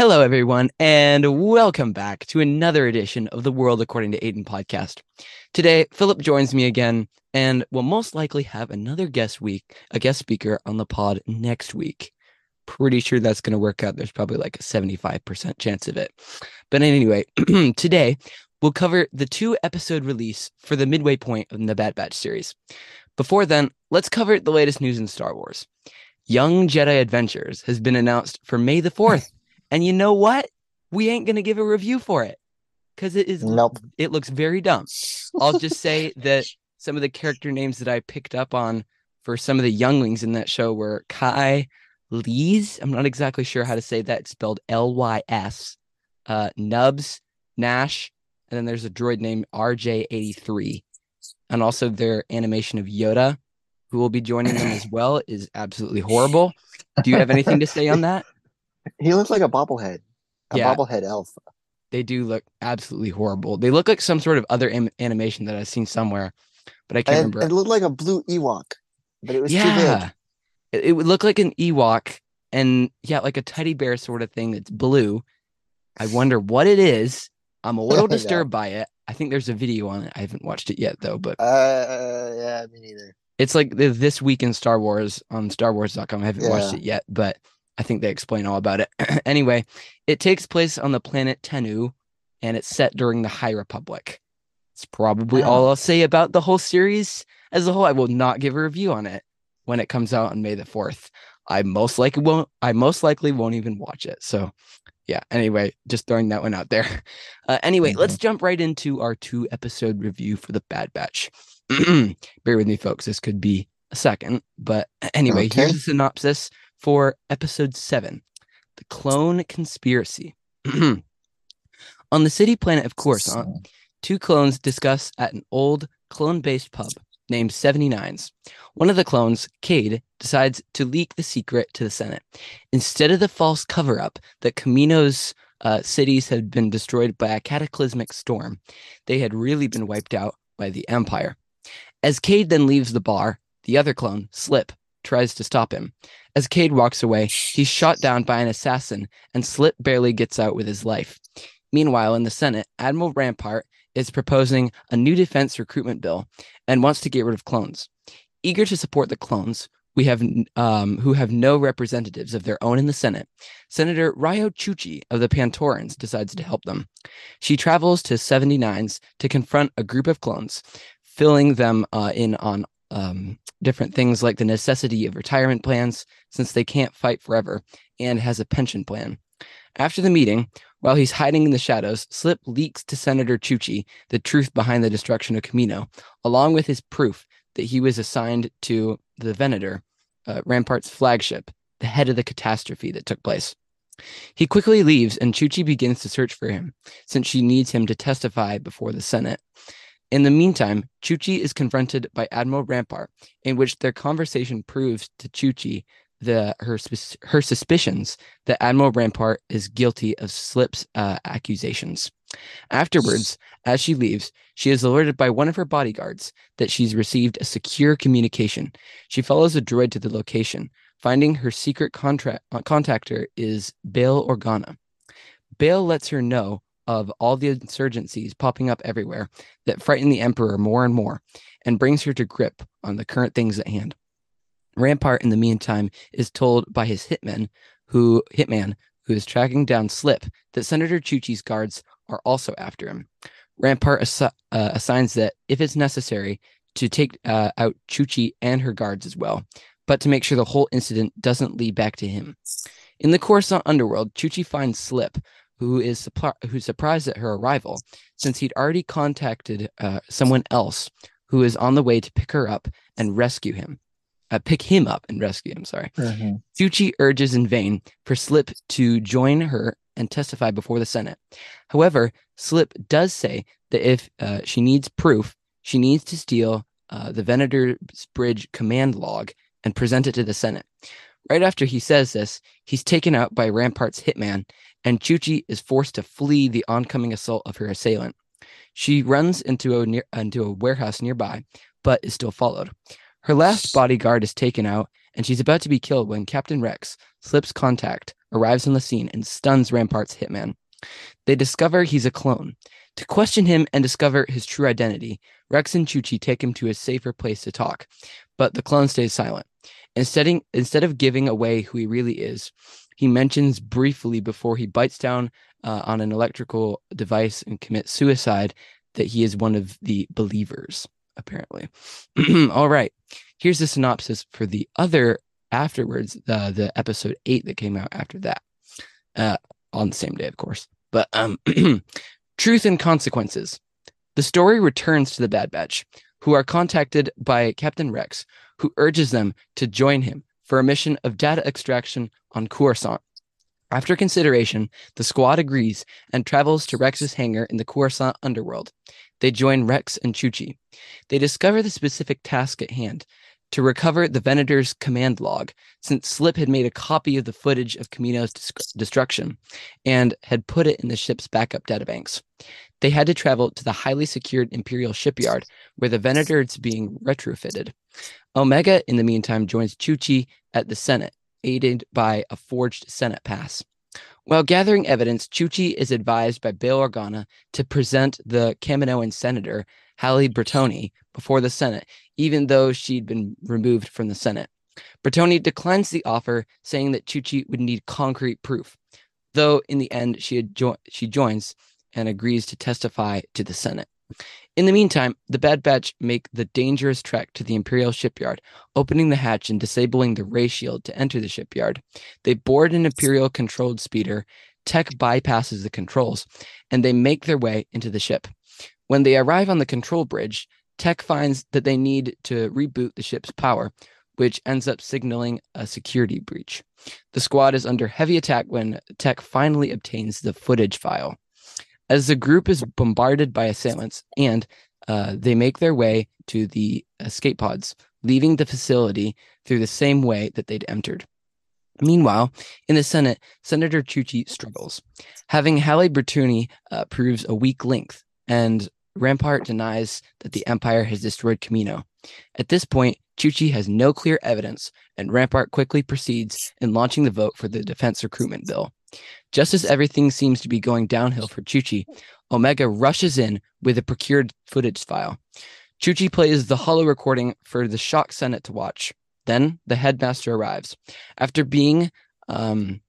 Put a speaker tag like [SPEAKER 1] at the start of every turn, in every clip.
[SPEAKER 1] Hello, everyone, and welcome back to another edition of the World According to Aiden podcast. Today, Philip joins me again, and we'll most likely have another guest week, a guest speaker on the pod next week. Pretty sure that's going to work out. There's probably like a 75% chance of it. But anyway, today we'll cover the two episode release for the midway point of the Bad Batch series. Before then, let's cover the latest news in Star Wars. Young Jedi Adventures has been announced for May the 4th. And you know what? We ain't gonna give a review for it because it is
[SPEAKER 2] Nope.
[SPEAKER 1] it looks very dumb. I'll just say that some of the character names that I picked up on for some of the younglings in that show were Kai Lees. I'm not exactly sure how to say that. It's spelled L Y S. Uh, Nubs, Nash, and then there's a droid named RJ83. And also their animation of Yoda, who will be joining them as well, is absolutely horrible. Do you have anything to say on that?
[SPEAKER 2] He looks like a bobblehead, a
[SPEAKER 1] Yeah.
[SPEAKER 2] bobblehead elf.
[SPEAKER 1] they do look absolutely horrible. They look like some sort of other Im- animation that I've seen somewhere, but I can't
[SPEAKER 2] And
[SPEAKER 1] remember.
[SPEAKER 2] it looked like a blue Ewok, but it was too
[SPEAKER 1] yeah, it, it would look like an Ewok, and yeah, like a teddy bear sort of thing that's blue. I wonder what it is. I'm a little disturbed by it. I think there's a video on it. I haven't watched it yet though, but.
[SPEAKER 2] Uh, yeah, me neither.
[SPEAKER 1] it's like the this week in Star Wars on StarWars.com. I haven't watched it yet, but I think they explain all about it. anyway, it takes place on the planet Tenoo, and it's set during the High Republic. It's probably all I'll say about the whole series as a whole. I will not give a review on it when it comes out on May the fourth. I most likely won't. I most likely won't even watch it. So, yeah. Anyway, just throwing that one out there. Uh, anyway, let's jump right into our two episode review for the Bad Batch. Bear with me, folks. This could be a second, but anyway, here's
[SPEAKER 2] Okay.
[SPEAKER 1] the synopsis for episode seven The Clone Conspiracy. On the city planet of Coruscant, two clones discuss at an old clone based pub named 79s. One of the clones, Cade, decides to leak the secret to the Senate. Instead of the false cover up that Kamino's uh, cities had been destroyed by a cataclysmic storm, they had really been wiped out by the Empire. As Cade then leaves the bar, the other clone, Slip, tries to stop him. As Cade walks away, he's shot down by an assassin, and Slip barely gets out with his life. Meanwhile, in the Senate, Admiral Rampart is proposing a new defense recruitment bill and wants to get rid of clones. Eager to support the clones, we have um, who have no representatives of their own in the Senate. Senator Ryo Chuchi of the Pantorans decides to help them. She travels to 79s to confront a group of clones, filling them uh, in on um, different things like the necessity of retirement plans since they can't fight forever, and has a pension plan. After the meeting, while he's hiding in the shadows, Slip leaks to Senator Chuchi the truth behind the destruction of Kamino, along with his proof that he was assigned to the Venator, uh, Rampart's flagship, the head of the catastrophe that took place. He quickly leaves, and Chuchi begins to search for him, since she needs him to testify before the Senate. In the meantime, Chuchi is confronted by Admiral Rampart, in which their conversation proves to Chuchi the her her suspicions that Admiral Rampart is guilty of Slip's uh, accusations. Afterwards, as she leaves, she is alerted by one of her bodyguards that she's received a secure communication. She follows a droid to the location, finding her secret contract uh, contactor is Bail Organa. Bail lets her know of all the insurgencies popping up everywhere that frighten the Emperor more and more, and brings her to grip on the current things at hand. Rampart, in the meantime, is told by his hitman, who hitman, who is tracking down Slip, that Senator Chuchi's guards are also after him. Rampart assi- uh, assigns that if it's necessary to take uh, out Chuchi and her guards as well, but to make sure the whole incident doesn't lead back to him. In the Coruscant underworld, Chuchi finds Slip, who is suppli- who's surprised at her arrival, since he'd already contacted uh, someone else who is on the way to pick her up and rescue him. Uh, pick him up and rescue him. Sorry.
[SPEAKER 2] Mhm.
[SPEAKER 1] Chuchi urges in vain for Slip to join her and testify before the Senate. However, Slip does say that if uh, she needs proof, she needs to steal uh, the Venator's Bridge command log and present it to the Senate. Right after he says this, he's taken out by Rampart's hitman, and Chuchi is forced to flee the oncoming assault of her assailant. She runs into a near, into a warehouse nearby, but is still followed. Her last bodyguard is taken out, and she's about to be killed when Captain Rex slips contact, arrives on the scene, and stuns Rampart's hitman. They discover he's a clone. To question him and discover his true identity, Rex and Chuchi take him to a safer place to talk, but the clone stays silent. Instead, instead of giving away who he really is, he mentions briefly before he bites down uh, on an electrical device and commits suicide that he is one of the believers, apparently. All right, here's the synopsis for the other afterwards, uh, the episode eight that came out after that, uh, on the same day, of course. But um, truth and consequences. The story returns to the Bad Batch, who are contacted by Captain Rex, who urges them to join him for a mission of data extraction on Coruscant. After consideration, the squad agrees and travels to Rex's hangar in the Coruscant underworld. They join Rex and Chuchi. They discover the specific task at hand to recover the Venator's command log, since Slip had made a copy of the footage of Kamino's destruction and had put it in the ship's backup databanks. They had to travel to the highly secured Imperial shipyard where the Venator is being retrofitted. Omega, in the meantime, joins Chuchi at the Senate, aided by a forged Senate pass. While gathering evidence, Chuchi is advised by Bail Organa to present the Kaminoan senator, Halle Burtoni, before the Senate, even though she'd been removed from the Senate. Burtoni declines the offer, saying that Chuchi would need concrete proof, though in the end she, jo- she joins and agrees to testify to the Senate. In the meantime, the Bad Batch make the dangerous trek to the Imperial shipyard, opening the hatch and disabling the ray shield to enter the shipyard. They board an Imperial controlled speeder. Tech bypasses the controls, and they make their way into the ship. When they arrive on the control bridge, Tech finds that they need to reboot the ship's power, which ends up signaling a security breach. The squad is under heavy attack when Tech finally obtains the footage file as the group is bombarded by assailants and uh, they make their way to the escape pods, leaving the facility through the same way that they'd entered. Meanwhile, in the Senate, Senator Chuchi struggles. Having Halle Burtoni uh, proves a weak link, and Rampart denies that the Empire has destroyed Kamino. At this point, Chuchi has no clear evidence, and Rampart quickly proceeds in launching the vote for the defense recruitment bill. Just as everything seems to be going downhill for Chuchi, Omega rushes in with a procured footage file. Chuchi plays the holo recording for the shocked Senate to watch. Then the headmaster arrives. After being um,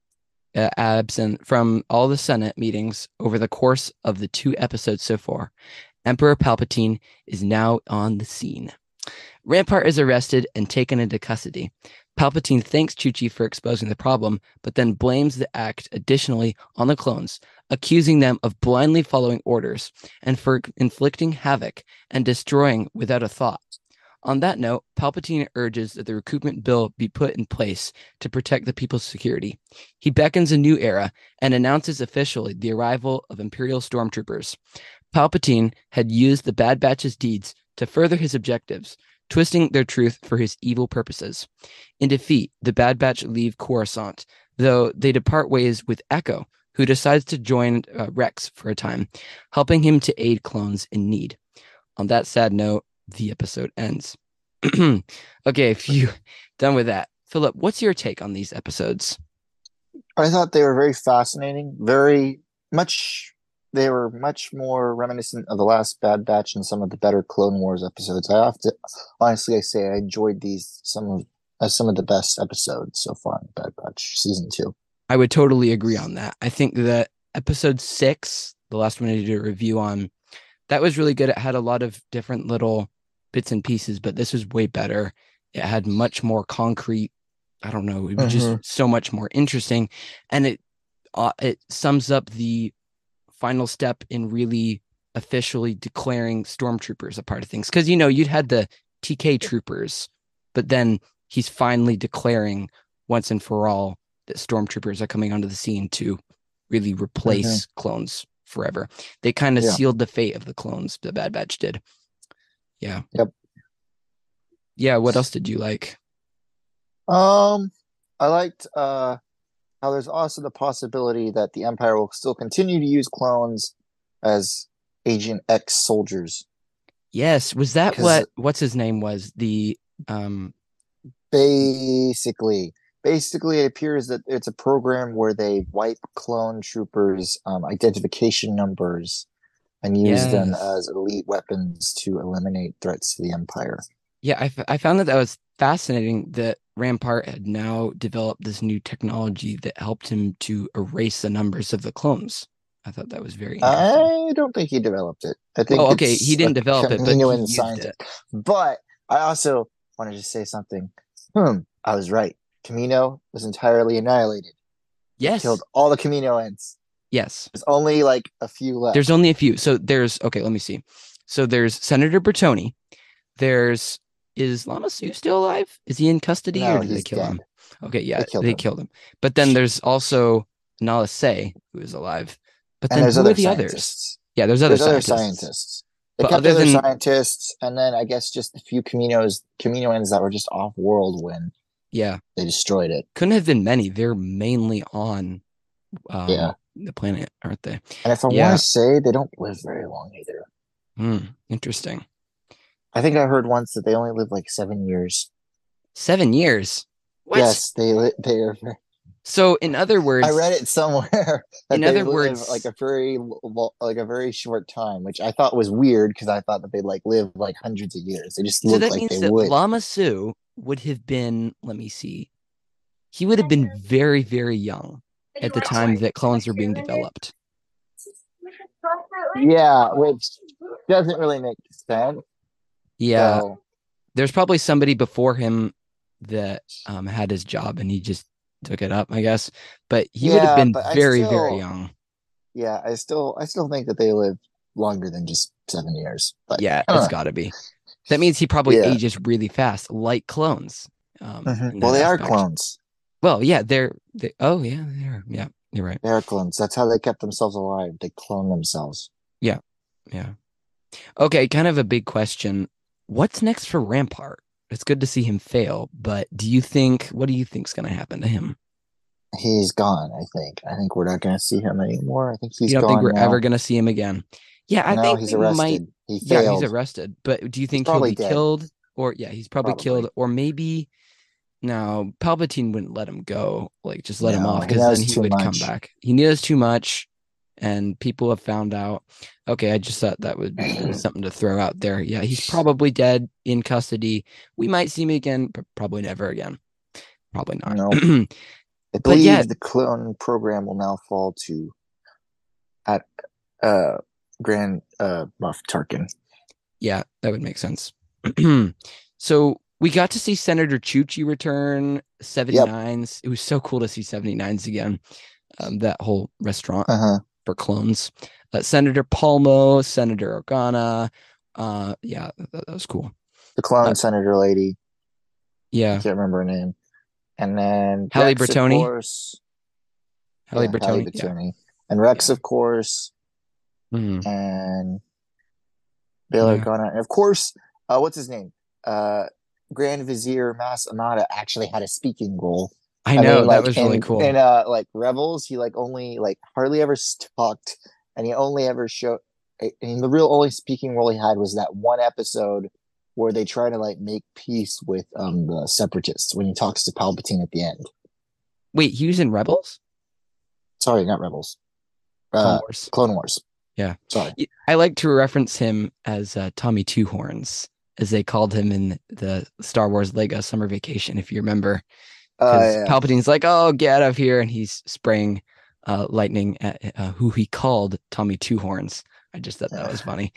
[SPEAKER 1] uh, absent from all the Senate meetings over the course of the two episodes so far, Emperor Palpatine is now on the scene. Rampart is arrested and taken into custody. Palpatine thanks Chuchi for exposing the problem, but then blames the act additionally on the clones, accusing them of blindly following orders and for inflicting havoc and destroying without a thought. On that note, Palpatine urges that the recruitment bill be put in place to protect the people's security. He beckons a new era and announces officially the arrival of Imperial stormtroopers. Palpatine had used the Bad Batch's deeds to further his objectives, twisting their truth for his evil purposes. In defeat, the Bad Batch leave Coruscant, though they depart ways with Echo, who decides to join uh, Rex for a time, helping him to aid clones in need. On that sad note, the episode ends. okay, you done with that, Philip, what's your take on these episodes?
[SPEAKER 2] I thought they were very fascinating, very much they were much more reminiscent of the last Bad Batch and some of the better Clone Wars episodes. I have to honestly, I say I enjoyed these some of as some of the best episodes so far in Bad Batch season two.
[SPEAKER 1] I would totally agree on that. I think that episode six, the last one I did a review on, that was really good. It had a lot of different little bits and pieces, but this was way better. It had much more concrete. I don't know. It was mm-hmm. just so much more interesting, and it uh, it sums up the final step in really officially declaring stormtroopers a part of things because you know you'd had the TK troopers, but then he's finally declaring once and for all that stormtroopers are coming onto the scene to really replace mm-hmm. clones forever. They kind of yeah. sealed the fate of the clones. The Bad Batch did. Yeah.
[SPEAKER 2] Yep.
[SPEAKER 1] Yeah. What else did you like?
[SPEAKER 2] Um, I liked uh how there's also the possibility that the Empire will still continue to use clones as Agent X soldiers.
[SPEAKER 1] Yes, was that what what's his name was the um
[SPEAKER 2] Basically, basically, it appears that it's a program where they wipe clone troopers' um, identification numbers and use them as elite weapons to eliminate threats to the Empire.
[SPEAKER 1] Yeah, I, f- I found that that was fascinating that Rampart had now developed this new technology that helped him to erase the numbers of the clones. I thought that was very interesting.
[SPEAKER 2] I don't think he developed it. I think
[SPEAKER 1] Oh, okay, he didn't develop it, but he used
[SPEAKER 2] scientist.
[SPEAKER 1] it.
[SPEAKER 2] But I also wanted to say something. Hmm, I was right. Kamino was entirely annihilated.
[SPEAKER 1] Yes,
[SPEAKER 2] Killed all the Kaminoans.
[SPEAKER 1] yes.
[SPEAKER 2] There's only like a few left.
[SPEAKER 1] There's only a few. So there's okay. Let me see. So there's Senator Burtoni. There's is Lama Su still alive? Is he in custody
[SPEAKER 2] no,
[SPEAKER 1] or did they kill
[SPEAKER 2] dead.
[SPEAKER 1] him? Okay, yeah,
[SPEAKER 2] They killed
[SPEAKER 1] they
[SPEAKER 2] him.
[SPEAKER 1] killed him. But then there's also Nala Se, who is alive. But then
[SPEAKER 2] there's
[SPEAKER 1] who
[SPEAKER 2] other
[SPEAKER 1] are the others?
[SPEAKER 2] scientists.
[SPEAKER 1] Yeah, there's other
[SPEAKER 2] There's other
[SPEAKER 1] scientists.
[SPEAKER 2] scientists. They
[SPEAKER 1] But
[SPEAKER 2] kept
[SPEAKER 1] other
[SPEAKER 2] other
[SPEAKER 1] than-
[SPEAKER 2] scientists, and then I guess just a few Kaminos, Kaminoans that were just off world when
[SPEAKER 1] Yeah,
[SPEAKER 2] they destroyed it.
[SPEAKER 1] couldn't have been many. They're mainly on um,
[SPEAKER 2] Yeah.
[SPEAKER 1] the planet, aren't they?
[SPEAKER 2] And if I
[SPEAKER 1] Yeah.
[SPEAKER 2] want to say, they don't live very long either.
[SPEAKER 1] Hmm, interesting.
[SPEAKER 2] I think I heard once that they only live like seven years.
[SPEAKER 1] Seven years. What?
[SPEAKER 2] Yes, they li- they are.
[SPEAKER 1] So in other words,
[SPEAKER 2] I read it somewhere. that
[SPEAKER 1] In other words-
[SPEAKER 2] like a very like a very short time, which I thought was weird because I thought that they like live like hundreds of years. They just
[SPEAKER 1] So
[SPEAKER 2] look
[SPEAKER 1] that
[SPEAKER 2] like
[SPEAKER 1] means
[SPEAKER 2] they
[SPEAKER 1] that
[SPEAKER 2] would.
[SPEAKER 1] Lama Su would have been, let me see, he would have been very, very young at the time that clones were being developed.
[SPEAKER 2] yeah, which doesn't really make sense.
[SPEAKER 1] Yeah,
[SPEAKER 2] So,
[SPEAKER 1] there's probably somebody before him that um, had his job and he just took it up, I guess. But he would have been
[SPEAKER 2] but I
[SPEAKER 1] very, very young.
[SPEAKER 2] yeah, I still I still think that they live longer than just seven years. But
[SPEAKER 1] Yeah, it's got to be. That means he probably
[SPEAKER 2] Yeah.
[SPEAKER 1] ages really fast, like clones. Um,
[SPEAKER 2] Mhm. well, they are clones.
[SPEAKER 1] Well, yeah, they're. They, oh, yeah, they are. Yeah, you're right.
[SPEAKER 2] They are clones. That's how they kept themselves alive. They clone themselves.
[SPEAKER 1] Yeah. Yeah. Okay, kind of a big question. What's next for Rampart? It's good to see him fail, but do you think what do you think's going to happen to him?
[SPEAKER 2] He's gone. I think. I think we're not going to see him anymore. I think he's
[SPEAKER 1] you don't
[SPEAKER 2] gone
[SPEAKER 1] think we're
[SPEAKER 2] now.
[SPEAKER 1] ever going to see him again? Yeah, I
[SPEAKER 2] no,
[SPEAKER 1] think
[SPEAKER 2] he's arrested.
[SPEAKER 1] might.
[SPEAKER 2] He
[SPEAKER 1] Yeah, he's arrested. But do you think he'll be
[SPEAKER 2] dead.
[SPEAKER 1] killed? Or yeah, he's probably,
[SPEAKER 2] Probably.
[SPEAKER 1] killed. Or maybe no, Palpatine wouldn't let him go. Like just let him off because then he would come back. He knows too much, and people have found out. Okay, I just thought that would be something to throw out there. Yeah, he's probably dead in custody. We might see him again, but probably never again. Probably not.
[SPEAKER 2] No. I believe
[SPEAKER 1] yeah-
[SPEAKER 2] the clone program will now fall to at uh Grand uh Moff Tarkin.
[SPEAKER 1] Yeah, that would make sense. so we got to see Senator Chuchi return 79s. It was so cool to see 79s again. Um, that whole restaurant
[SPEAKER 2] Uh-huh.
[SPEAKER 1] For clones. Uh, Senator Pamlo, Senator Organa. Uh, yeah, that, that was cool.
[SPEAKER 2] The clone
[SPEAKER 1] Uh,
[SPEAKER 2] senator lady.
[SPEAKER 1] Yeah, I
[SPEAKER 2] can't remember her name. And then
[SPEAKER 1] Halle
[SPEAKER 2] Rex, of
[SPEAKER 1] Burtoni?
[SPEAKER 2] course.
[SPEAKER 1] Halle
[SPEAKER 2] Yeah, Halle
[SPEAKER 1] Burtoni. Yeah.
[SPEAKER 2] And Rex, of course,
[SPEAKER 1] Mhm.
[SPEAKER 2] and Bail
[SPEAKER 1] Yeah.
[SPEAKER 2] Organa. And of course, uh what's his name? Uh Grand Vizier Mas Amedda actually had a speaking role.
[SPEAKER 1] I know
[SPEAKER 2] mean,
[SPEAKER 1] that
[SPEAKER 2] like,
[SPEAKER 1] was really cool.
[SPEAKER 2] In uh, like Rebels, he like only like hardly ever talked, and he only ever showed. And the real only speaking role he had was that one episode where they try to like make peace with um the separatists when he talks to Palpatine at the end.
[SPEAKER 1] Wait, he was in Rebels?
[SPEAKER 2] Sorry, not Rebels.
[SPEAKER 1] Clone
[SPEAKER 2] Uh,
[SPEAKER 1] Wars.
[SPEAKER 2] Clone Wars.
[SPEAKER 1] Yeah.
[SPEAKER 2] Sorry.
[SPEAKER 1] I like to reference him as uh, Tommy Two Horns, as they called him in the Star Wars Lego Summer Vacation, if you remember.
[SPEAKER 2] Uh,
[SPEAKER 1] Because
[SPEAKER 2] yeah.
[SPEAKER 1] Palpatine's like, "Oh, get out of here!" and he's spraying uh, lightning at uh, who he called Tommy Two Horns. I just thought that was funny.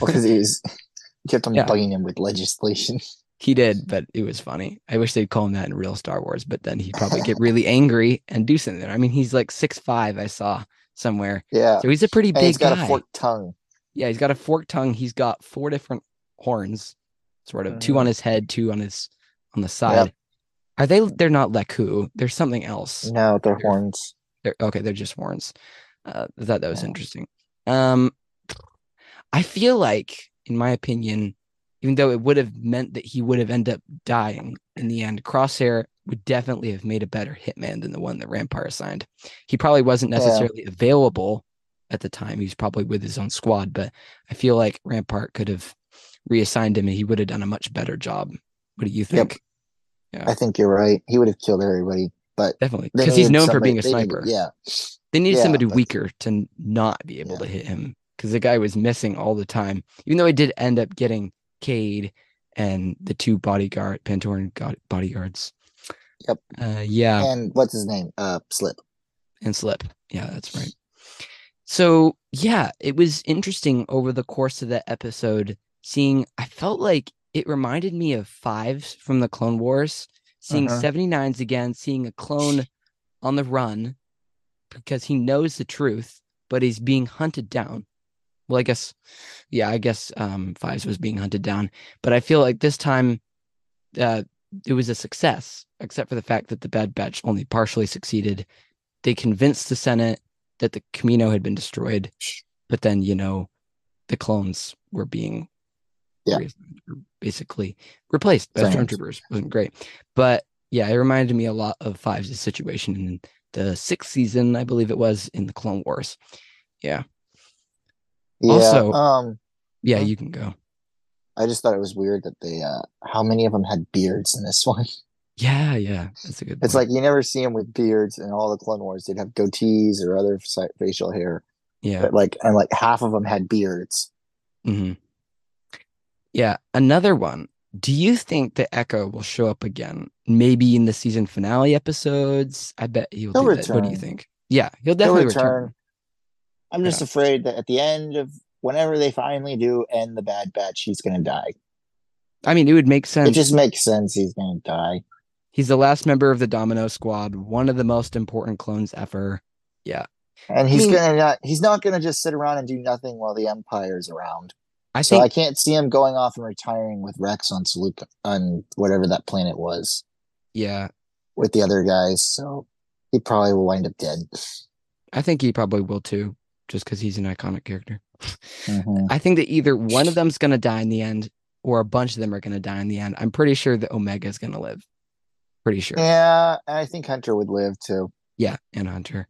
[SPEAKER 2] because he was kept on
[SPEAKER 1] Yeah.
[SPEAKER 2] bugging him with legislation.
[SPEAKER 1] he did, but it was funny. I wish they'd call him that in real Star Wars, but then he'd probably get really angry and do something. I mean, he's like six five. I saw somewhere,
[SPEAKER 2] yeah,
[SPEAKER 1] so he's a pretty
[SPEAKER 2] and
[SPEAKER 1] big
[SPEAKER 2] he's got
[SPEAKER 1] guy.
[SPEAKER 2] a forked tongue.
[SPEAKER 1] Yeah, he's got a forked tongue. He's got four different horns, sort of two
[SPEAKER 2] Mhm.
[SPEAKER 1] on his head, two on his on the side. Are they? They're not leku. They're something else.
[SPEAKER 2] No, they're
[SPEAKER 1] They're-
[SPEAKER 2] horns.
[SPEAKER 1] They're, okay, they're just horns. Uh, I thought that was
[SPEAKER 2] Yeah.
[SPEAKER 1] interesting. Um, I feel like, in my opinion, even though it would have meant that he would have ended up dying in the end, Crosshair would definitely have made a better hitman than the one that Rampart assigned. He probably wasn't
[SPEAKER 2] Yeah.
[SPEAKER 1] necessarily available at the time. He was probably with his own squad, but I feel like Rampart could have reassigned him and he would have done a much better job. What do you
[SPEAKER 2] Yep.
[SPEAKER 1] Think?
[SPEAKER 2] I think you're right. He would have killed everybody, but
[SPEAKER 1] Definitely. Because he's known for being a
[SPEAKER 2] needed-
[SPEAKER 1] sniper.
[SPEAKER 2] yeah,
[SPEAKER 1] They needed
[SPEAKER 2] Yeah,
[SPEAKER 1] somebody
[SPEAKER 2] but-
[SPEAKER 1] weaker to not be able
[SPEAKER 2] Yeah.
[SPEAKER 1] to hit him because the guy was missing all the time. Even though he did end up getting Cade and the two bodyguard Pantoran bodyguards.
[SPEAKER 2] Yep.
[SPEAKER 1] Uh, yeah,
[SPEAKER 2] and what's his name? Uh, Slip.
[SPEAKER 1] and slip. Yeah, that's right. So yeah, it was interesting over the course of that episode seeing. I felt like it reminded me of Fives from the Clone Wars. Seeing
[SPEAKER 2] Uh-huh.
[SPEAKER 1] 79s again, seeing a clone on the run because he knows the truth, but he's being hunted down. Well, I guess, yeah, I guess um, Fives was being hunted down, but I feel like this time uh, it was a success, except for the fact that the Bad Batch only partially succeeded. They convinced the Senate that the Kamino had been destroyed, but then, you know, the clones were being
[SPEAKER 2] Yeah.
[SPEAKER 1] re- basically replaced by stormtroopers. wasn't great. But yeah, it reminded me a lot of Fives' situation in the sixth season, I believe it was, in the Clone Wars.
[SPEAKER 2] Yeah.
[SPEAKER 1] Also-
[SPEAKER 2] um,
[SPEAKER 1] Yeah, you can go.
[SPEAKER 2] I just thought it was weird that they, uh, how many of them had beards in this one?
[SPEAKER 1] Yeah, yeah, that's a good.
[SPEAKER 2] It's
[SPEAKER 1] point.
[SPEAKER 2] like you never see them with beards in all the Clone Wars. They'd have goatees or other facial hair,
[SPEAKER 1] yeah,
[SPEAKER 2] but like, and like half of them had beards.
[SPEAKER 1] hmm yeah. Another one. Do you think that Echo will show up again? Maybe in the season finale episodes. I bet he'll,
[SPEAKER 2] He'll
[SPEAKER 1] do that. What do you think? Yeah, he'll definitely
[SPEAKER 2] return.
[SPEAKER 1] return.
[SPEAKER 2] I'm just
[SPEAKER 1] Yeah.
[SPEAKER 2] afraid that at the end of whenever they finally do end the Bad Batch, he's going to die.
[SPEAKER 1] I mean, it would make sense.
[SPEAKER 2] It just makes sense he's going to die.
[SPEAKER 1] He's the last member of the Domino Squad, one of the most important clones ever. Yeah.
[SPEAKER 2] And he's
[SPEAKER 1] mean-
[SPEAKER 2] gonna not he's not gonna just sit around and do nothing while the Empire's around.
[SPEAKER 1] I
[SPEAKER 2] so
[SPEAKER 1] think
[SPEAKER 2] I can't see him going off and retiring with Rex on Saluka on whatever that planet was
[SPEAKER 1] yeah,
[SPEAKER 2] with the other guys. So he probably will wind up dead.
[SPEAKER 1] I think he probably will too, just because he's an iconic character.
[SPEAKER 2] Mhm.
[SPEAKER 1] I think that either one of them's gonna die in the end, or a bunch of them are gonna die in the end. I'm pretty sure that Omega's gonna live. Pretty sure.
[SPEAKER 2] Yeah, and I think Hunter would live too.
[SPEAKER 1] Yeah, and Hunter.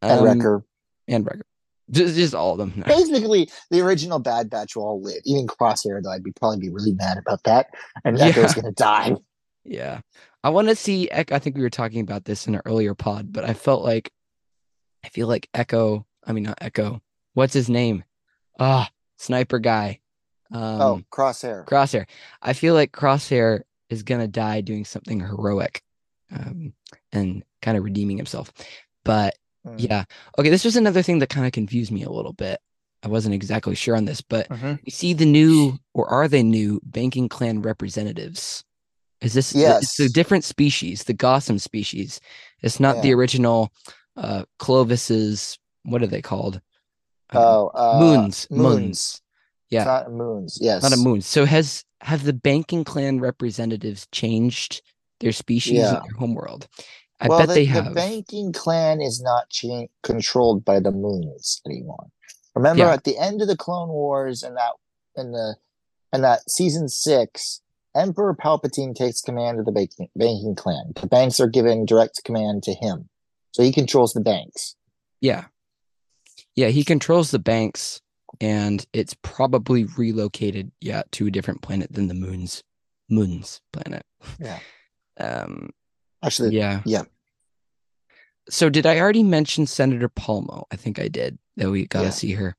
[SPEAKER 2] And
[SPEAKER 1] Um,
[SPEAKER 2] Wrecker.
[SPEAKER 1] And Wrecker. Just, just all of them. No.
[SPEAKER 2] Basically, the original Bad Batch will all live. Even Crosshair, though, I'd be probably be really mad about that. And
[SPEAKER 1] Yeah.
[SPEAKER 2] Echo's gonna die.
[SPEAKER 1] Yeah. I want to see Echo. I think we were talking about this in an earlier pod, but I felt like I feel like Echo, I mean not Echo. What's his name? Ah, sniper guy. Um
[SPEAKER 2] oh, Crosshair.
[SPEAKER 1] Crosshair. I feel like Crosshair is gonna die doing something heroic. Um and kind of redeeming himself. But
[SPEAKER 2] Mm.
[SPEAKER 1] yeah. Okay, this was another thing that kind of confused me a little bit. I wasn't exactly sure on this, but
[SPEAKER 2] Mhm.
[SPEAKER 1] you see the new or are they new banking clan representatives is this yes. it's a different species the gossam species it's not the original uh clovis's what are they called Um,
[SPEAKER 2] Oh, uh,
[SPEAKER 1] Muuns
[SPEAKER 2] Muuns.
[SPEAKER 1] Muuns yeah
[SPEAKER 2] It's not Muuns. Yes.
[SPEAKER 1] not a Muun so has have the banking clan representatives changed their species
[SPEAKER 2] Yeah.
[SPEAKER 1] and their homeworld i
[SPEAKER 2] well,
[SPEAKER 1] bet
[SPEAKER 2] the,
[SPEAKER 1] they
[SPEAKER 2] the banking clan is not cha- controlled by the Muuns anymore. Remember
[SPEAKER 1] Yeah.
[SPEAKER 2] at the end of the Clone Wars and that in the and that season six, Emperor Palpatine takes command of the banking banking clan. The banks are given direct command to him, so he controls the banks.
[SPEAKER 1] yeah yeah he controls the banks and it's probably relocated yeah to a different planet than the Muun's Muun's planet
[SPEAKER 2] Yeah.
[SPEAKER 1] um
[SPEAKER 2] Actually,
[SPEAKER 1] yeah
[SPEAKER 2] yeah.
[SPEAKER 1] so did i already mention senator pamlo i think i did that we got to
[SPEAKER 2] Yeah.
[SPEAKER 1] see her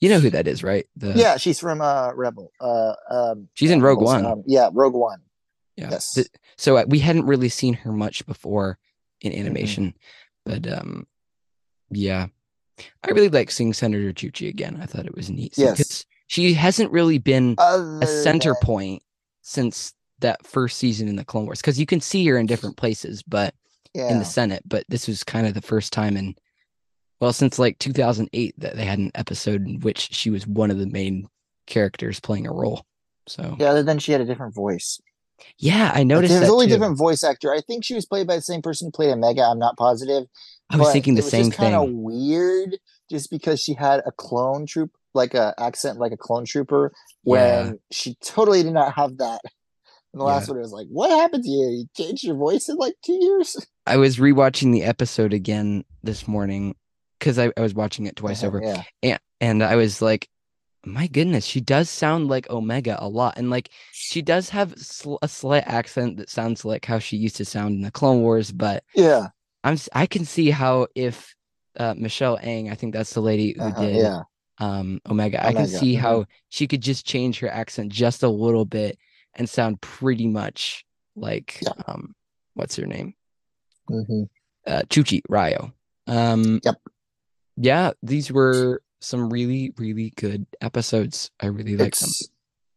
[SPEAKER 1] you know who that is right the
[SPEAKER 2] yeah, she's from uh Rebel. Uh, um,
[SPEAKER 1] She's in Rogue
[SPEAKER 2] Rebels,
[SPEAKER 1] One.
[SPEAKER 2] Um, yeah, Rogue One.
[SPEAKER 1] yeah
[SPEAKER 2] Yes.
[SPEAKER 1] The- so uh, we hadn't really seen her much before in
[SPEAKER 2] Mm-hmm.
[SPEAKER 1] animation but um yeah i really like seeing senator chuchi again i thought it was neat
[SPEAKER 2] Yes.
[SPEAKER 1] she hasn't really been
[SPEAKER 2] Other
[SPEAKER 1] a center
[SPEAKER 2] than-
[SPEAKER 1] point since that first season in the Clone Wars because you can see her in different places, but
[SPEAKER 2] yeah.
[SPEAKER 1] in the Senate. But this was kind of the first time in, well, since like 2008 that they had an episode in which she was one of the main characters playing a role. So yeah,
[SPEAKER 2] other than she had a different voice.
[SPEAKER 1] Yeah, I
[SPEAKER 2] Like,
[SPEAKER 1] noticed
[SPEAKER 2] There's
[SPEAKER 1] that
[SPEAKER 2] only
[SPEAKER 1] too.
[SPEAKER 2] different voice actor. I think she was played by the same person who played Omega. I'm not positive.
[SPEAKER 1] I was thinking the
[SPEAKER 2] it was
[SPEAKER 1] same
[SPEAKER 2] just kind of weird, just because she had a clone troop, like a accent, like a clone trooper, when
[SPEAKER 1] Yeah.
[SPEAKER 2] she totally did not have that. And the last
[SPEAKER 1] Yeah.
[SPEAKER 2] one was like, "What happened to you? You changed your voice in like two years."
[SPEAKER 1] I was rewatching the episode again this morning because I, I was watching it twice over.
[SPEAKER 2] Yeah,
[SPEAKER 1] and and I was like, my goodness, she does sound like Omega a lot, and like she does have sl- a slight accent that sounds like how she used to sound in the Clone Wars. But
[SPEAKER 2] Yeah.
[SPEAKER 1] I'm I can see how if uh, Michelle Ang, I think that's the lady who
[SPEAKER 2] Uh-huh,
[SPEAKER 1] did
[SPEAKER 2] yeah.
[SPEAKER 1] um Omega, I can
[SPEAKER 2] Omega,
[SPEAKER 1] see
[SPEAKER 2] mhm.
[SPEAKER 1] how she could just change her accent just a little bit and sound pretty much like
[SPEAKER 2] Yeah.
[SPEAKER 1] um what's her name?
[SPEAKER 2] hmm
[SPEAKER 1] Uh Chuchi Ryo. Um
[SPEAKER 2] Yep.
[SPEAKER 1] Yeah, these were some really, really good episodes. I really like them.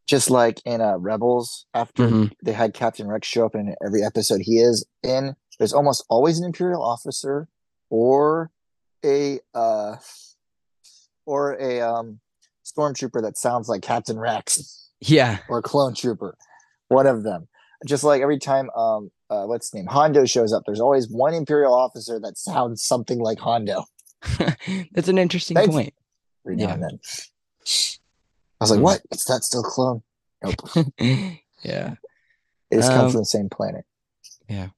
[SPEAKER 2] Just like in uh, Rebels, after
[SPEAKER 1] Mhm.
[SPEAKER 2] they had Captain Rex show up in every episode he is in, there's almost always an Imperial officer or a uh or a um stormtrooper that sounds like Captain Rex
[SPEAKER 1] Yeah.
[SPEAKER 2] or clone trooper. One of them. Just like every time um uh what's his name? Hondo shows up, there's always one Imperial officer that sounds something like Hondo
[SPEAKER 1] That's an interesting
[SPEAKER 2] Thanks.
[SPEAKER 1] point.
[SPEAKER 2] every
[SPEAKER 1] Yeah.
[SPEAKER 2] and then. I was like,
[SPEAKER 1] Hmm.
[SPEAKER 2] what? Is that still clone? Nope.
[SPEAKER 1] yeah.
[SPEAKER 2] It just comes
[SPEAKER 1] Um,
[SPEAKER 2] from the same planet.
[SPEAKER 1] Yeah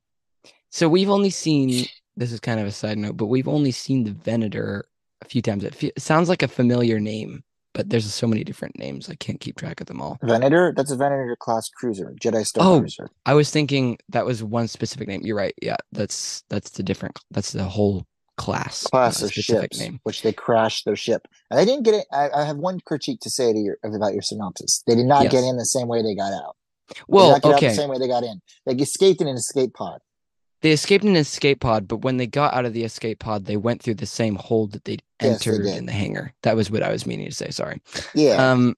[SPEAKER 1] so we've only seen this is kind of a side note, but we've only seen the Venator a few times. It, fe- it sounds like a familiar name, but there's so many different names. I can't keep track of them all.
[SPEAKER 2] Venator, that's a Venator class cruiser, Jedi Star
[SPEAKER 1] Oh.
[SPEAKER 2] cruiser.
[SPEAKER 1] I was thinking that was one specific name. You're right. Yeah, that's that's the different. That's the whole class.
[SPEAKER 2] Uh, class
[SPEAKER 1] not a
[SPEAKER 2] of ships,
[SPEAKER 1] name.
[SPEAKER 2] which they crashed their ship. And they didn't get it. I, I have one critique to say to your about your synopsis. They did not
[SPEAKER 1] Yes.
[SPEAKER 2] get in the same way they got out.
[SPEAKER 1] Well,
[SPEAKER 2] not get out
[SPEAKER 1] okay.
[SPEAKER 2] the same way they got in. They escaped in an escape pod.
[SPEAKER 1] They escaped in an escape pod, but when they got out of the escape pod, they went through the same hole that they'd
[SPEAKER 2] Yes, they
[SPEAKER 1] entered
[SPEAKER 2] did.
[SPEAKER 1] in the hangar. That was what I was meaning to say. Sorry.
[SPEAKER 2] Yeah.
[SPEAKER 1] Um,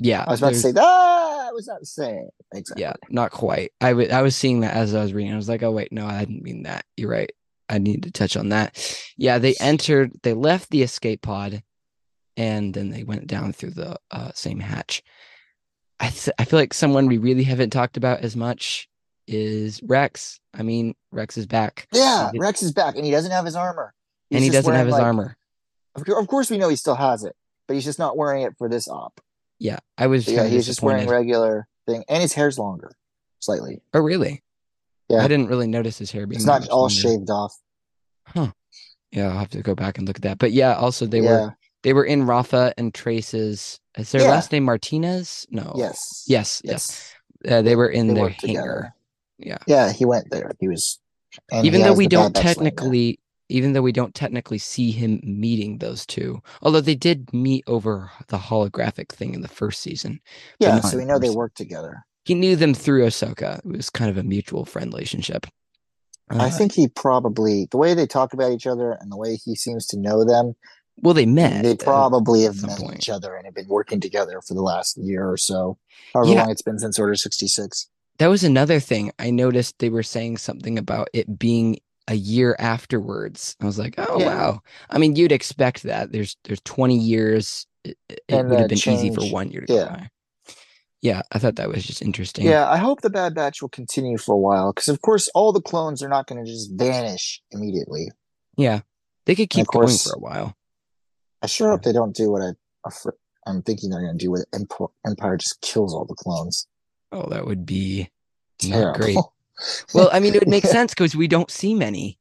[SPEAKER 1] yeah.
[SPEAKER 2] I was about to say that was not same. Exactly.
[SPEAKER 1] Yeah, not quite. I I was seeing that as I was reading. I was like, oh wait, no, I didn't mean that. You're right. I need to touch on that. Yeah, they entered, they left the escape pod, and then they went down through the uh, same hatch. I th- I feel like someone we really haven't talked about as much is Rex. I mean, Rex is back,
[SPEAKER 2] Yeah,
[SPEAKER 1] did-
[SPEAKER 2] Rex is back, and he doesn't have his armor. He's
[SPEAKER 1] and he doesn't have his
[SPEAKER 2] like-
[SPEAKER 1] armor.
[SPEAKER 2] Of course, we know he still has it, but he's just not wearing it for this op.
[SPEAKER 1] Yeah, I was.
[SPEAKER 2] Yeah, he's just wearing regular thing, and his hair's longer, slightly.
[SPEAKER 1] Oh, really?
[SPEAKER 2] Yeah.
[SPEAKER 1] I didn't really notice his hair being.
[SPEAKER 2] It's not all
[SPEAKER 1] longer.
[SPEAKER 2] shaved off. Huh.
[SPEAKER 1] Yeah, I'll have to go back and look at that. But yeah, also they
[SPEAKER 2] yeah.
[SPEAKER 1] were they were in Rafa and Trace's. Is their
[SPEAKER 2] Yeah.
[SPEAKER 1] last name Martinez? No.
[SPEAKER 2] Yes.
[SPEAKER 1] Yes. Yes. Uh, they were in
[SPEAKER 2] They
[SPEAKER 1] their
[SPEAKER 2] worked together.
[SPEAKER 1] Yeah.
[SPEAKER 2] Yeah, he went there. He was.
[SPEAKER 1] even though we don't
[SPEAKER 2] Bad Batch land there.
[SPEAKER 1] technically, even though we don't technically see him meeting those two, although they did meet over the holographic thing in the first season.
[SPEAKER 2] Yeah, so we know they
[SPEAKER 1] person.
[SPEAKER 2] work together.
[SPEAKER 1] He knew them through Ahsoka. It was kind of a mutual friend relationship.
[SPEAKER 2] I
[SPEAKER 1] Uh,
[SPEAKER 2] think he probably the way they talk about each other and the way he seems to know them,
[SPEAKER 1] well, they met.
[SPEAKER 2] they probably have met
[SPEAKER 1] point.
[SPEAKER 2] each other and have been working together for the last year or so. However
[SPEAKER 1] Yeah.
[SPEAKER 2] long it's been since Order sixty six.
[SPEAKER 1] That was another thing. I noticed they were saying something about it being a year afterwards. I was like, oh
[SPEAKER 2] Yeah.
[SPEAKER 1] wow. I mean, you'd expect that. There's there's 20 years. It, it would have been easy for one year to go
[SPEAKER 2] yeah.
[SPEAKER 1] by. Yeah, I thought that was just interesting.
[SPEAKER 2] Yeah, I hope the Bad Batch will continue for a while because, of course, all the clones are not going to just vanish immediately.
[SPEAKER 1] Yeah. They could keep going
[SPEAKER 2] course-
[SPEAKER 1] for a while.
[SPEAKER 2] I sure hope they don't do what I, I'm thinking they're going to do with Empire, Empire just kills all the clones.
[SPEAKER 1] Oh, that would be not
[SPEAKER 2] Terrible.
[SPEAKER 1] great. Well, I mean, it would make sense because we don't see many.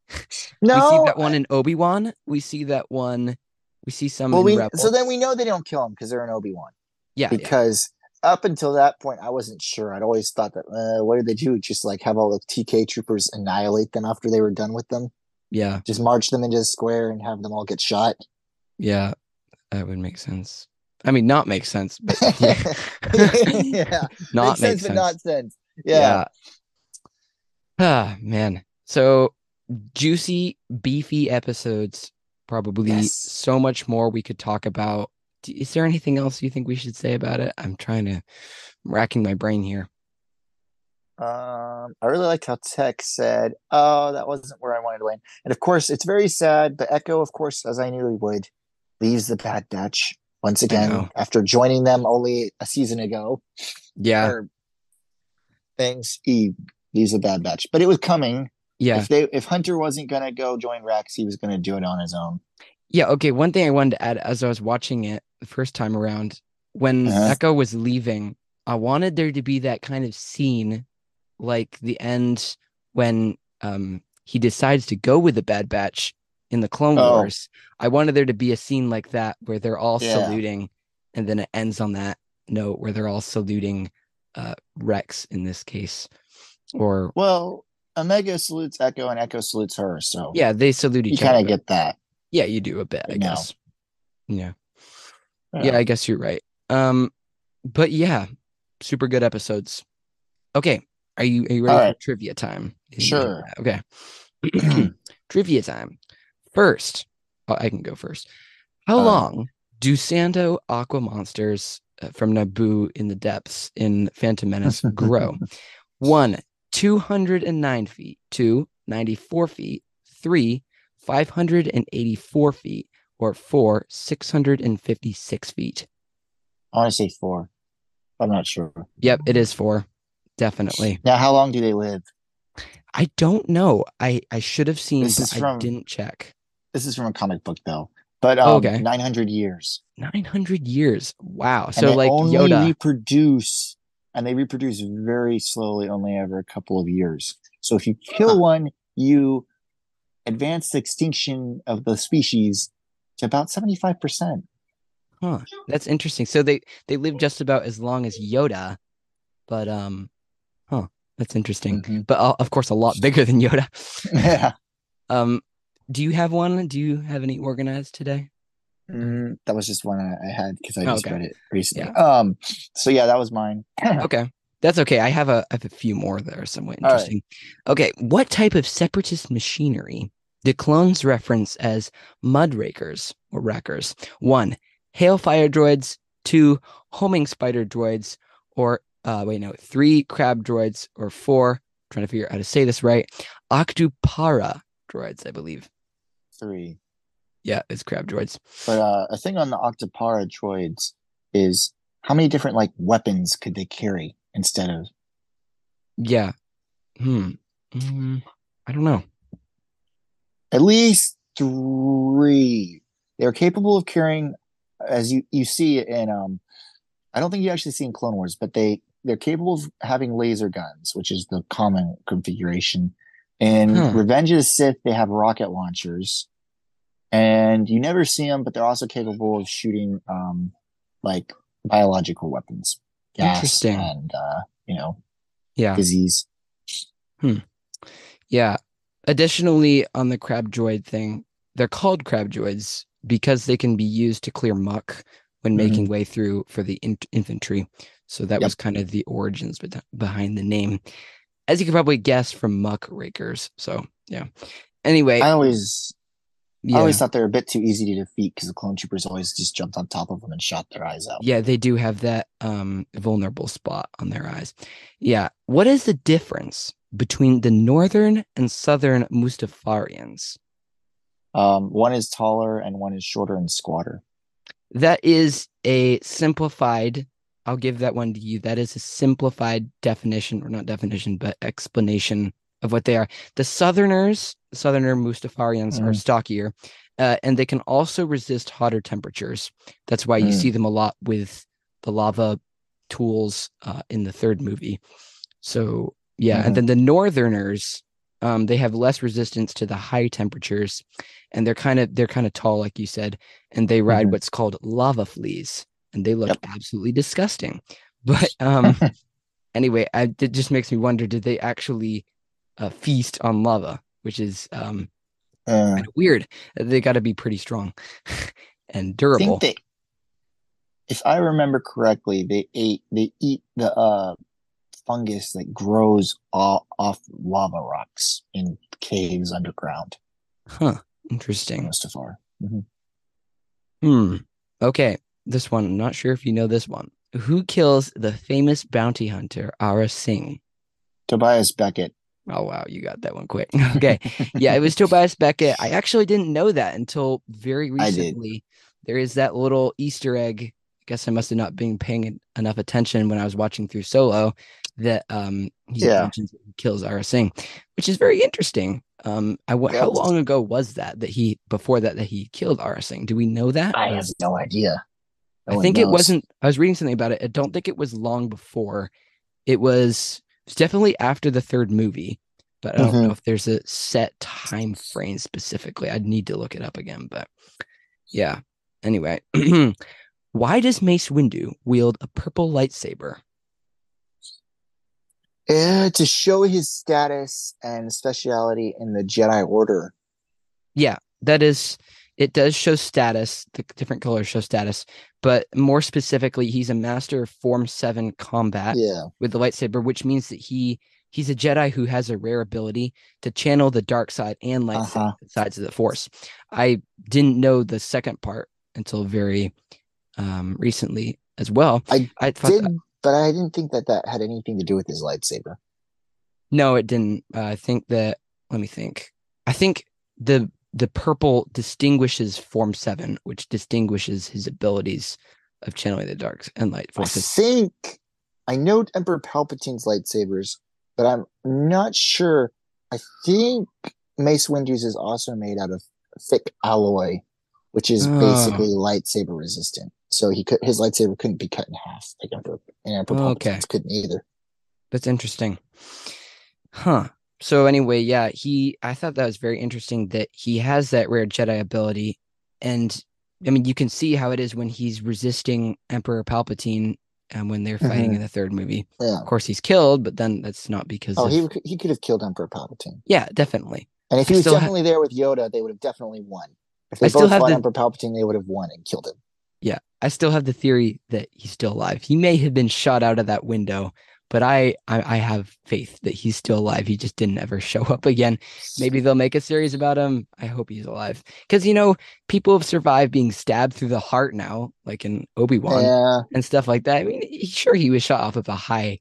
[SPEAKER 2] no,
[SPEAKER 1] we see that one in Obi Wan. We see that one. We see some
[SPEAKER 2] well,
[SPEAKER 1] in
[SPEAKER 2] we so then we know they don't kill him because they're in Obi Wan.
[SPEAKER 1] yeah, yeah.
[SPEAKER 2] Because up until that point, I wasn't sure. I'd always thought that uh, what did they do? Just like have all the TK troopers annihilate them after they were done with them?
[SPEAKER 1] yeah,
[SPEAKER 2] Just march them into the square and have them all get shot?
[SPEAKER 1] yeah. That would make sense. I mean, not make sense, but yeah.
[SPEAKER 2] yeah,
[SPEAKER 1] not
[SPEAKER 2] makes
[SPEAKER 1] make
[SPEAKER 2] sense,
[SPEAKER 1] sense.
[SPEAKER 2] but not sense. Yeah.
[SPEAKER 1] Ah, man. So juicy, beefy episodes. Probably
[SPEAKER 2] Yes.
[SPEAKER 1] so much more we could talk about. Is there anything else you think we should say about it? I'm trying to, I'm racking my brain here.
[SPEAKER 2] Um, I really liked how Tech said, "Oh, that wasn't where I wanted to land." And of course, it's very sad. But Echo, of course, as I knew he would, leaves the Bad Batch once again after joining them only a season ago.
[SPEAKER 1] Yeah,
[SPEAKER 2] things he leaves a Bad Batch, but it was coming.
[SPEAKER 1] yeah,
[SPEAKER 2] If they if Hunter wasn't gonna go join Rex, he was gonna do it on his own.
[SPEAKER 1] yeah. Okay, one thing I wanted to add as I was watching it the first time around, when
[SPEAKER 2] Uh-huh.
[SPEAKER 1] Echo was leaving, I wanted there to be that kind of scene, like the end when um he decides to go with the Bad Batch in the Clone
[SPEAKER 2] Oh.
[SPEAKER 1] Wars. I wanted there to be a scene like that where they're all
[SPEAKER 2] Yeah.
[SPEAKER 1] saluting and then it ends on that note where they're all saluting uh, Rex in this case, or
[SPEAKER 2] Well, Omega salutes Echo and Echo salutes her. So
[SPEAKER 1] yeah, they salute each other.
[SPEAKER 2] you
[SPEAKER 1] kind of
[SPEAKER 2] get that.
[SPEAKER 1] yeah, you do a bit, I
[SPEAKER 2] you know.
[SPEAKER 1] guess. Yeah. yeah, I guess you're right. Um, but yeah, super good episodes. Okay, are you are you ready
[SPEAKER 2] All
[SPEAKER 1] for
[SPEAKER 2] right.
[SPEAKER 1] trivia time?
[SPEAKER 2] Sure.
[SPEAKER 1] Okay. trivia time. First, oh, I can go first. How
[SPEAKER 2] right.
[SPEAKER 1] long do Sando aqua monsters uh, from Naboo in the depths in Phantom Menace grow? One, 209 feet. Two, 94 feet. Three, 584 feet. Or four, 656 feet.
[SPEAKER 2] I want to say four. I'm not sure.
[SPEAKER 1] Yep, it is four. Definitely.
[SPEAKER 2] Now, how long do they live?
[SPEAKER 1] I don't know. I I should have seen,
[SPEAKER 2] This is
[SPEAKER 1] I
[SPEAKER 2] from-
[SPEAKER 1] didn't check.
[SPEAKER 2] This is from a comic book, though. But um,
[SPEAKER 1] okay.
[SPEAKER 2] 900 years.
[SPEAKER 1] 900 years. Wow.
[SPEAKER 2] And
[SPEAKER 1] So
[SPEAKER 2] they
[SPEAKER 1] like
[SPEAKER 2] only
[SPEAKER 1] Yoda.
[SPEAKER 2] reproduce, and they reproduce very slowly, only every couple of years. So if you kill
[SPEAKER 1] Huh.
[SPEAKER 2] one, you advance the extinction of the species to about 75%.
[SPEAKER 1] Huh. That's interesting. So they they live just about as long as Yoda, but um, huh. That's interesting.
[SPEAKER 2] Mhm.
[SPEAKER 1] But uh, of course, a lot bigger than Yoda.
[SPEAKER 2] yeah.
[SPEAKER 1] Um, do you have one? Do you have any organized today?
[SPEAKER 2] Mm, that was just one I, had because I just
[SPEAKER 1] okay.
[SPEAKER 2] read it recently. Um, so yeah, that was mine.
[SPEAKER 1] Okay. That's okay. I have a I have a few more that are somewhat
[SPEAKER 2] All right.
[SPEAKER 1] interesting. Okay, what type of separatist machinery do clones reference as mudrakers or wreckers? One, hailfire droids, two, homing spider droids, or uh wait, no, three crab droids, or four, trying to figure out how to say this right, octupara droids, I believe.
[SPEAKER 2] Three.
[SPEAKER 1] Yeah, it's crab droids.
[SPEAKER 2] But uh, a thing on the Octopara droids is how many different like weapons could they carry instead of
[SPEAKER 1] Yeah. Hmm. Mm, I don't know.
[SPEAKER 2] at least three. They're capable of carrying, as you you see in um, I don't think you actually see in Clone Wars, but they they're capable of having laser guns, which is the common configuration. In
[SPEAKER 1] Huh.
[SPEAKER 2] Revenge of the Sith, they have rocket launchers, and you never see them, but they're also capable of shooting um, like biological weapons, gas,
[SPEAKER 1] Interesting.
[SPEAKER 2] and uh, you know
[SPEAKER 1] Yeah.
[SPEAKER 2] disease.
[SPEAKER 1] Yeah. Additionally, on the crab droid thing, they're called crab droids because they can be used to clear muck when
[SPEAKER 2] Mhm.
[SPEAKER 1] making way through for the in- infantry. So that
[SPEAKER 2] Yep.
[SPEAKER 1] was kind of the origins bet- behind the name, as you can probably guess from muck rakers. So yeah. Anyway,
[SPEAKER 2] I always I always thought they were a bit too easy to defeat because the clone troopers always just jumped on top of them and shot their eyes out.
[SPEAKER 1] yeah, they do have that um vulnerable spot on their eyes. Yeah. What is the difference between the northern and southern Mustafarians?
[SPEAKER 2] Um, one is taller and one is shorter and squatter.
[SPEAKER 1] That is a simplified, I'll give that one to you. That is a simplified definition, or not definition, but explanation of what they are. The Southerners, Southerner Mustafarians, are
[SPEAKER 2] Mhm.
[SPEAKER 1] stockier, uh, and they can also resist hotter temperatures. That's why you
[SPEAKER 2] Mm.
[SPEAKER 1] see them a lot with the lava tools uh, in the third movie. So, yeah.
[SPEAKER 2] Mhm.
[SPEAKER 1] And then the Northerners, um, they have less resistance to the high temperatures and they're kind of they're kind of tall like you said and they ride
[SPEAKER 2] Mhm.
[SPEAKER 1] what's called lava fleas and they look
[SPEAKER 2] Yep.
[SPEAKER 1] absolutely disgusting but um anyway I, it just makes me wonder did they actually uh, feast on lava which is um
[SPEAKER 2] Uh,
[SPEAKER 1] kind of weird they got to be pretty strong and
[SPEAKER 2] I
[SPEAKER 1] durable
[SPEAKER 2] think they, if I remember correctly, they ate they eat the uh fungus that grows off, off lava rocks in caves underground.
[SPEAKER 1] huh
[SPEAKER 2] in
[SPEAKER 1] interesting
[SPEAKER 2] Mustafar. Mhm.
[SPEAKER 1] hmm okay this one i'm not sure if you know this one who kills the famous bounty hunter aurra sing
[SPEAKER 2] Tobias Beckett.
[SPEAKER 1] Oh wow, you got that one quick. Okay. Yeah, it was Tobias Beckett. I actually didn't know that until very recently. There is that little Easter egg. I guess I must have not been paying enough attention when I was watching through Solo that um he
[SPEAKER 2] Yeah.
[SPEAKER 1] mentions that he kills Aurra Sing, which is very interesting. Um I wa- how long ago was that that he before that that he killed Aurra Sing? Do we know that?
[SPEAKER 2] I have no idea. No
[SPEAKER 1] I think it wasn't. I was reading something about it. I don't think it was long before. It was, it was definitely after the third movie, but I don't
[SPEAKER 2] Mhm.
[SPEAKER 1] know if there's a set time frame specifically. I'd need to look it up again. But yeah. Anyway, Why does Mace Windu wield a purple lightsaber?
[SPEAKER 2] Uh, to show his status and speciality in the Jedi Order.
[SPEAKER 1] Yeah, that is. It does show status. The different colors show status, but more specifically, he's a master of Form Seven combat
[SPEAKER 2] Yeah.
[SPEAKER 1] with the lightsaber, which means that he he's a Jedi who has a rare ability to channel the dark side and light
[SPEAKER 2] Uh-huh.
[SPEAKER 1] sides of the Force. I didn't know the second part until very um, recently as well.
[SPEAKER 2] I
[SPEAKER 1] I
[SPEAKER 2] Did
[SPEAKER 1] that,
[SPEAKER 2] but I didn't think that that had anything to do with his lightsaber.
[SPEAKER 1] no, it didn't. Uh, I think that. Let me think. I think the the purple distinguishes Form Seven, which distinguishes his abilities of channeling the darks and light forces.
[SPEAKER 2] I think I know Emperor Palpatine's lightsabers, but I'm not sure. I think Mace Windu's is also made out of phrik alloy, which is
[SPEAKER 1] Oh.
[SPEAKER 2] basically lightsaber resistant. So he could his lightsaber couldn't be cut in half. Like Emperor, and Emperor
[SPEAKER 1] Okay.
[SPEAKER 2] Palpatine's couldn't either.
[SPEAKER 1] That's interesting. Huh. So anyway, yeah, he I thought that was very interesting that he has that rare Jedi ability and I mean you can see how it is when he's resisting Emperor Palpatine and when they're fighting
[SPEAKER 2] Mhm.
[SPEAKER 1] in the third movie.
[SPEAKER 2] Yeah.
[SPEAKER 1] Of course he's killed, but then that's not because
[SPEAKER 2] Oh,
[SPEAKER 1] of
[SPEAKER 2] he he could have killed Emperor Palpatine,
[SPEAKER 1] Yeah, definitely.
[SPEAKER 2] and if
[SPEAKER 1] I
[SPEAKER 2] he was
[SPEAKER 1] still ha-
[SPEAKER 2] definitely there with Yoda, they would have definitely won. If they
[SPEAKER 1] I still
[SPEAKER 2] both
[SPEAKER 1] have
[SPEAKER 2] fought
[SPEAKER 1] the-
[SPEAKER 2] Emperor Palpatine, they would have won and killed him.
[SPEAKER 1] Yeah, I still have the theory that he's still alive. He may have been shot out of that window, but I I, I have faith that he's still alive. He just didn't ever show up again. Maybe they'll make a series about him. I hope he's alive. Because you know, people have survived being stabbed through the heart now, like in Obi-Wan
[SPEAKER 2] Yeah,
[SPEAKER 1] and stuff like that. I mean, he- sure he was shot off of a high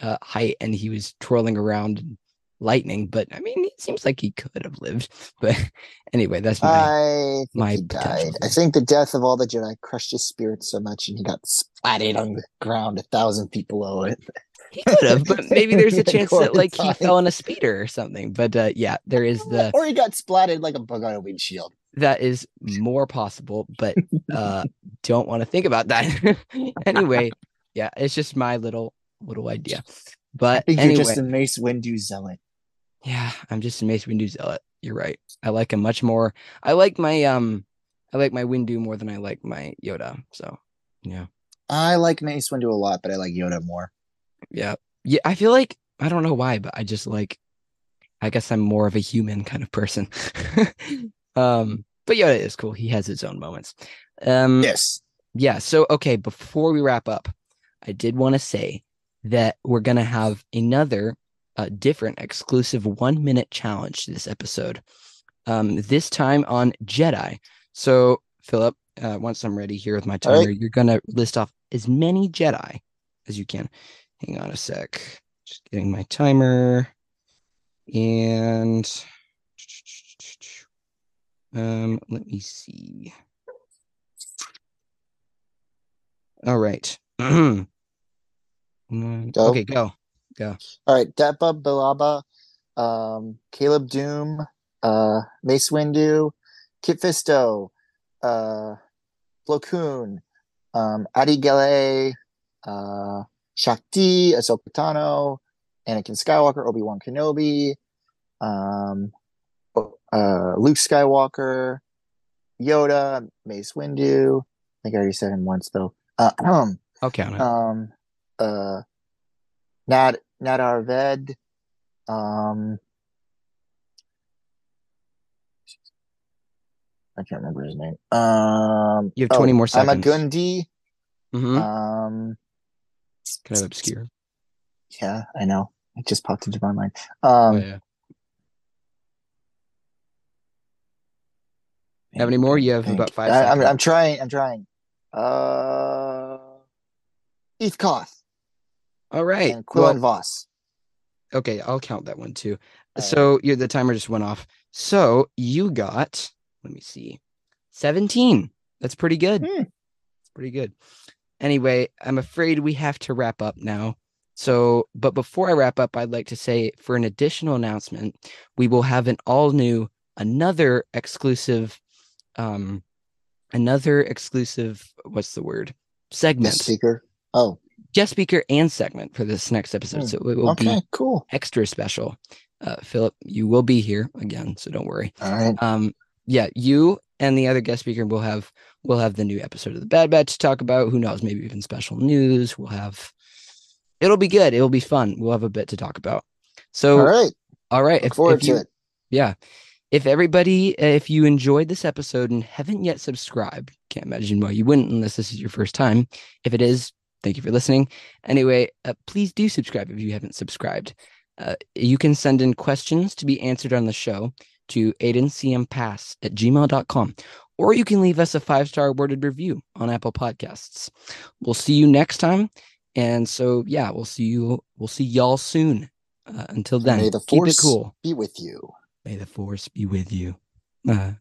[SPEAKER 1] uh, height and he was twirling around lightning, but I mean, it seems like he could have lived. But anyway, that's my
[SPEAKER 2] I think
[SPEAKER 1] my
[SPEAKER 2] he died. I think the death of all the Jedi crushed his spirit so much, and he got splatted on the ground a thousand feet below it.
[SPEAKER 1] He could have, but maybe there's a chance that like he fell in a speeder or something. But uh, yeah, there is the
[SPEAKER 2] or he got splatted like a bug on a windshield.
[SPEAKER 1] that is more possible, but uh, don't want to think about that. anyway, yeah, it's just my little little idea.
[SPEAKER 2] I
[SPEAKER 1] But
[SPEAKER 2] think
[SPEAKER 1] anyway,
[SPEAKER 2] you're just a Mace Windu zealot.
[SPEAKER 1] yeah, I'm just a Mace Windu zealot. You're right. I like him much more. I like my um, I like my Windu more than I like my Yoda. So yeah,
[SPEAKER 2] I like Mace Windu a lot, but I like Yoda more.
[SPEAKER 1] Yeah, yeah. I feel like I don't know why, but I just like. I guess I'm more of a human kind of person. um, but Yoda is cool. He has his own moments. Um,
[SPEAKER 2] Yes.
[SPEAKER 1] yeah. So, okay, before we wrap up, I did want to say that we're going to have another uh, different exclusive one minute challenge to this episode. Um, this time on Jedi. So, Philip, uh, once I'm ready here with my
[SPEAKER 2] All right.
[SPEAKER 1] timer, you're going to list off as many Jedi as you can. Hang on a sec. Just getting my timer. And um, let me see. All right. Mm,
[SPEAKER 2] Go.
[SPEAKER 1] Okay, go.
[SPEAKER 2] All right. Depa Billaba, um, Caleb Dume, uh, Mace Windu, Kit Fisto, uh, Plo Koon, um, Adi Gale, uh, Shaak Ti, Ahsoka Tano, Anakin Skywalker, Obi Wan Kenobi, um, uh, Luke Skywalker, Yoda, Mace Windu. I think I already said him once though. Uh, um,
[SPEAKER 1] I'll count it.
[SPEAKER 2] um, uh, Nad Nahdar Vebb, um, I can't remember his name. Um,
[SPEAKER 1] You have 20 more seconds.
[SPEAKER 2] I'm a. Gungi.
[SPEAKER 1] Mhm.
[SPEAKER 2] Um,
[SPEAKER 1] kind of obscure.
[SPEAKER 2] yeah, I know. It just popped into my mind.
[SPEAKER 1] Oh,
[SPEAKER 2] Um,
[SPEAKER 1] yeah. Have any more? You have about five
[SPEAKER 2] I, I'm. I'm trying. I'm trying. Uh, Eeth Koth
[SPEAKER 1] All right.
[SPEAKER 2] and Quinlan
[SPEAKER 1] Well,
[SPEAKER 2] Vos.
[SPEAKER 1] okay, I'll count that one too.
[SPEAKER 2] Uh,
[SPEAKER 1] so you the timer just went off. So you got, let me see, 17. That's pretty good.
[SPEAKER 2] Hmm.
[SPEAKER 1] It's pretty good. Anyway, I'm afraid we have to wrap up now. So, but before I wrap up, I'd like to say for an additional announcement, we will have an all new, another exclusive, um, another exclusive, what's the word? Segment,
[SPEAKER 2] Guest speaker. Oh,
[SPEAKER 1] guest speaker and segment for this next episode.
[SPEAKER 2] Hmm.
[SPEAKER 1] So it will
[SPEAKER 2] okay,
[SPEAKER 1] be
[SPEAKER 2] cool.
[SPEAKER 1] extra special. Uh, Philip, you will be here again, so don't worry.
[SPEAKER 2] All right.
[SPEAKER 1] Um, yeah, you and the other guest speaker will have we'll have the new episode of the Bad Batch to talk about. Who knows? Maybe even special news. We'll have. It'll be good. It'll be fun. We'll have a bit to talk about. So,
[SPEAKER 2] All right.
[SPEAKER 1] all right.
[SPEAKER 2] Look
[SPEAKER 1] If,
[SPEAKER 2] forward
[SPEAKER 1] if
[SPEAKER 2] to it.
[SPEAKER 1] yeah. If everybody, if you enjoyed this episode and haven't yet subscribed, can't imagine why you wouldn't unless this is your first time. If it is, thank you for listening. Anyway, uh, please do subscribe if you haven't subscribed. Uh, you can send in questions to be answered on the show to aidencmpass at gmail.com, or you can leave us a five star worded review on Apple Podcasts. We'll see you next time. And so, yeah, we'll see you. We'll see y'all soon. Uh, until then,
[SPEAKER 2] May the
[SPEAKER 1] keep it cool.
[SPEAKER 2] be with you.
[SPEAKER 1] May the force be with you. Uh,